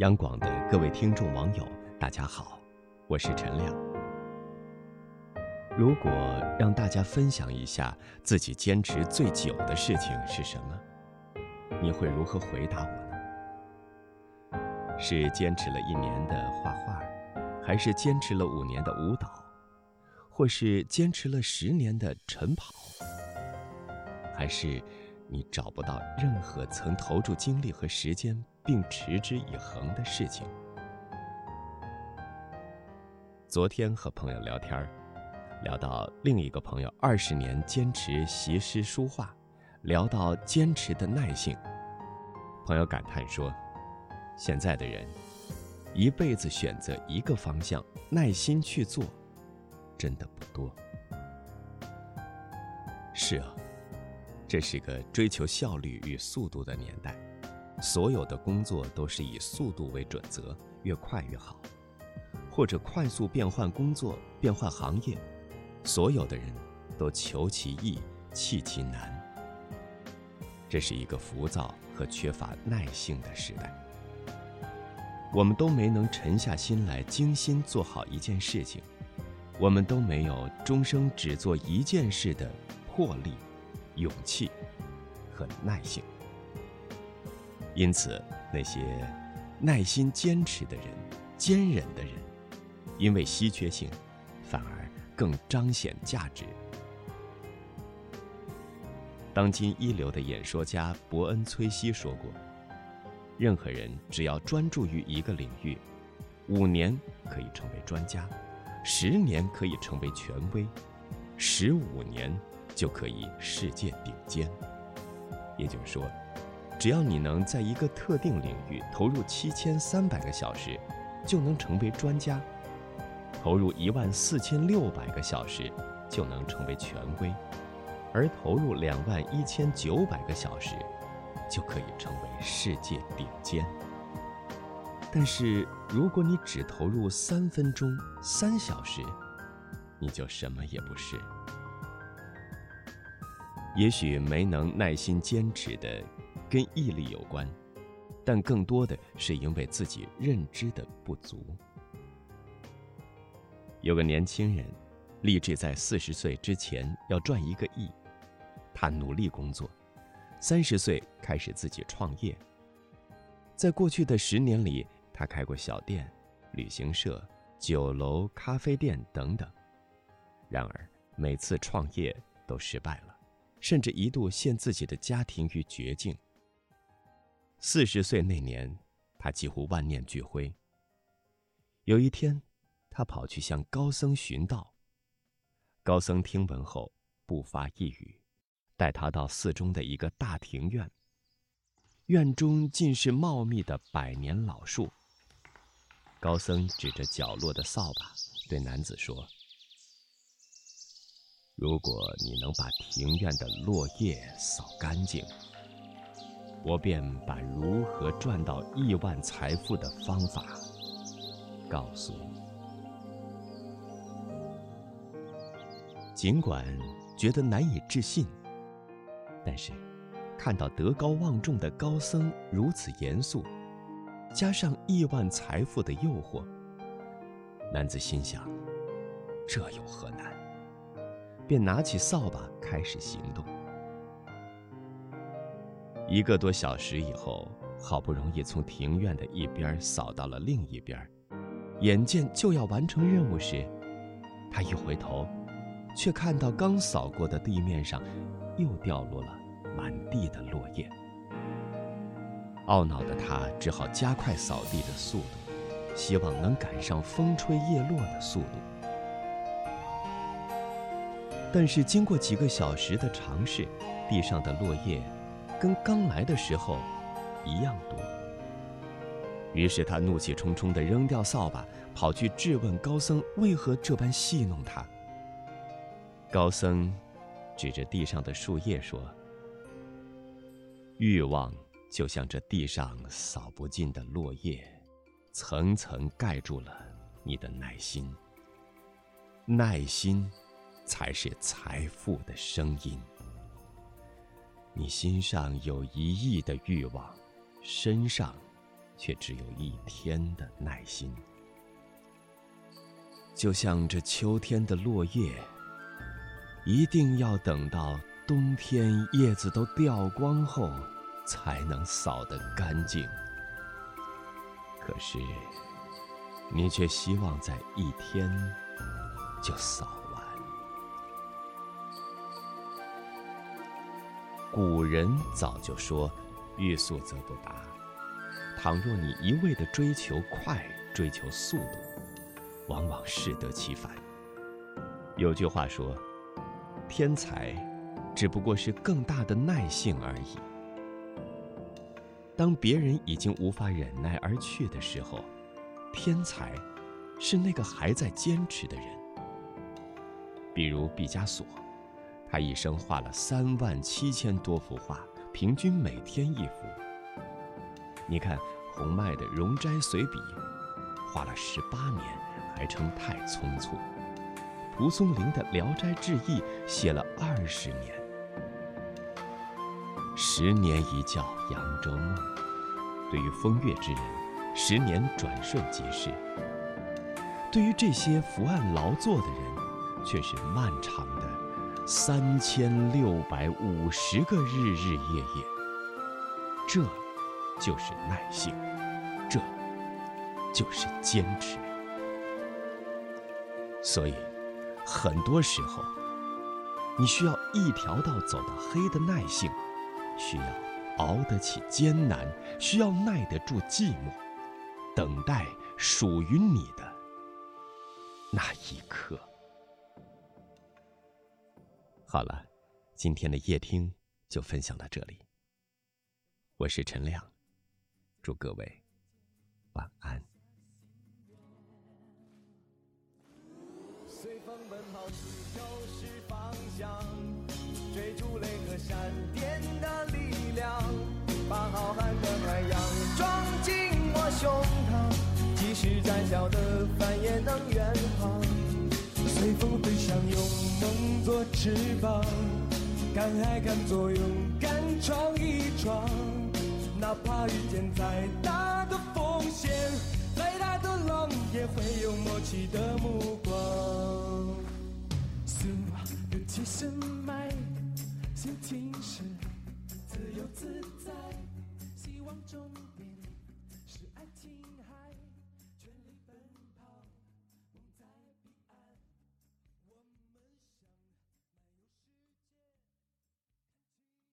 央广的各位听众网友，大家好，我是陈亮。如果让大家分享一下自己坚持最久的事情是什么，你会如何回答我呢？是坚持了一年的画画，还是坚持了五年的舞蹈，或是坚持了十年的晨跑，还是你找不到任何曾投注精力和时间？并持之以恒的事情。昨天和朋友聊天聊到另一个朋友二十年坚持习诗书画，聊到坚持的耐性。朋友感叹说：“现在的人，一辈子选择一个方向，耐心去做，真的不多。”是啊，这是个追求效率与速度的年代。所有的工作都是以速度为准则，越快越好，或者快速变换工作、变换行业。所有的人都求其易、弃其难。这是一个浮躁和缺乏耐性的时代。我们都没能沉下心来精心做好一件事情，我们都没有终生只做一件事的魄力、勇气和耐性。因此，那些耐心坚持的人、坚忍的人，因为稀缺性，反而更彰显价值。当今一流的演说家伯恩·崔西说过：“任何人只要专注于一个领域，五年可以成为专家，十年可以成为权威，十五年就可以世界顶尖。”也就是说。只要你能在一个特定领域投入七千三百个小时，就能成为专家；投入一万四千六百个小时，就能成为权威；而投入两万一千九百个小时，就可以成为世界顶尖。但是，如果你只投入三分钟、三小时，你就什么也不是。也许没能耐心坚持的。跟毅力有关，但更多的是因为自己认知的不足。有个年轻人，立志在四十岁之前要赚一个亿，他努力工作，三十岁开始自己创业。在过去的十年里，他开过小店、旅行社、酒楼、咖啡店等等。然而，每次创业都失败了，甚至一度陷自己的家庭于绝境。四十岁那年，他几乎万念俱灰。有一天，他跑去向高僧寻道。高僧听闻后，不发一语，带他到寺中的一个大庭院。院中尽是茂密的百年老树。高僧指着角落的扫把，对男子说：“如果你能把庭院的落叶扫干净。”我便把如何赚到亿万财富的方法告诉你。尽管觉得难以置信，但是看到德高望重的高僧如此严肃，加上亿万财富的诱惑，男子心想：这有何难？便拿起扫把开始行动。一个多小时以后，好不容易从庭院的一边扫到了另一边，眼见就要完成任务时，他一回头，却看到刚扫过的地面上又掉落了满地的落叶。懊恼的他只好加快扫地的速度，希望能赶上风吹叶落的速度。但是经过几个小时的尝试，地上的落叶。跟刚来的时候一样多。于是他怒气冲冲地扔掉扫把，跑去质问高僧为何这般戏弄他。高僧指着地上的树叶说：“欲望就像这地上扫不尽的落叶，层层盖住了你的耐心。耐心，才是财富的声音。”你心上有一亿的欲望，身上却只有一天的耐心。就像这秋天的落叶，一定要等到冬天叶子都掉光后，才能扫得干净。可是，你却希望在一天就扫古人早就说：“欲速则不达。”倘若你一味的追求快、追求速度，往往适得其反。有句话说：“天才，只不过是更大的耐性而已。”当别人已经无法忍耐而去的时候，天才，是那个还在坚持的人。比如毕加索，他一生画了三万七千多幅画，平均每天一幅。你看洪迈的《容斋随笔》，画了十八年，还称太匆促；蒲松龄的《聊斋志异》写了二十年。十年一觉扬州梦，对于风月之人，十年转瞬即逝；对于这些伏案劳作的人，却是漫长的三千六百五十个日日夜夜。这，就是耐性，这，就是坚持。所以，很多时候，你需要一条道走到黑的耐性。需要熬得起艰难，需要耐得住寂寞，等待属于你的那一刻。好了，今天的夜听就分享到这里。我是陈亮，祝各位晚安。随风奔跑，方向，追逐雷和闪电的力量。把浩瀚的海洋装进我胸膛，即使再小的帆也能远航。随风飞翔，用梦做翅膀，敢爱敢做，勇敢闯一闯。哪怕遇见再大的风险，再大的浪，也会有默契的目光。So beautiful, my 心情是。自由自在，希望中。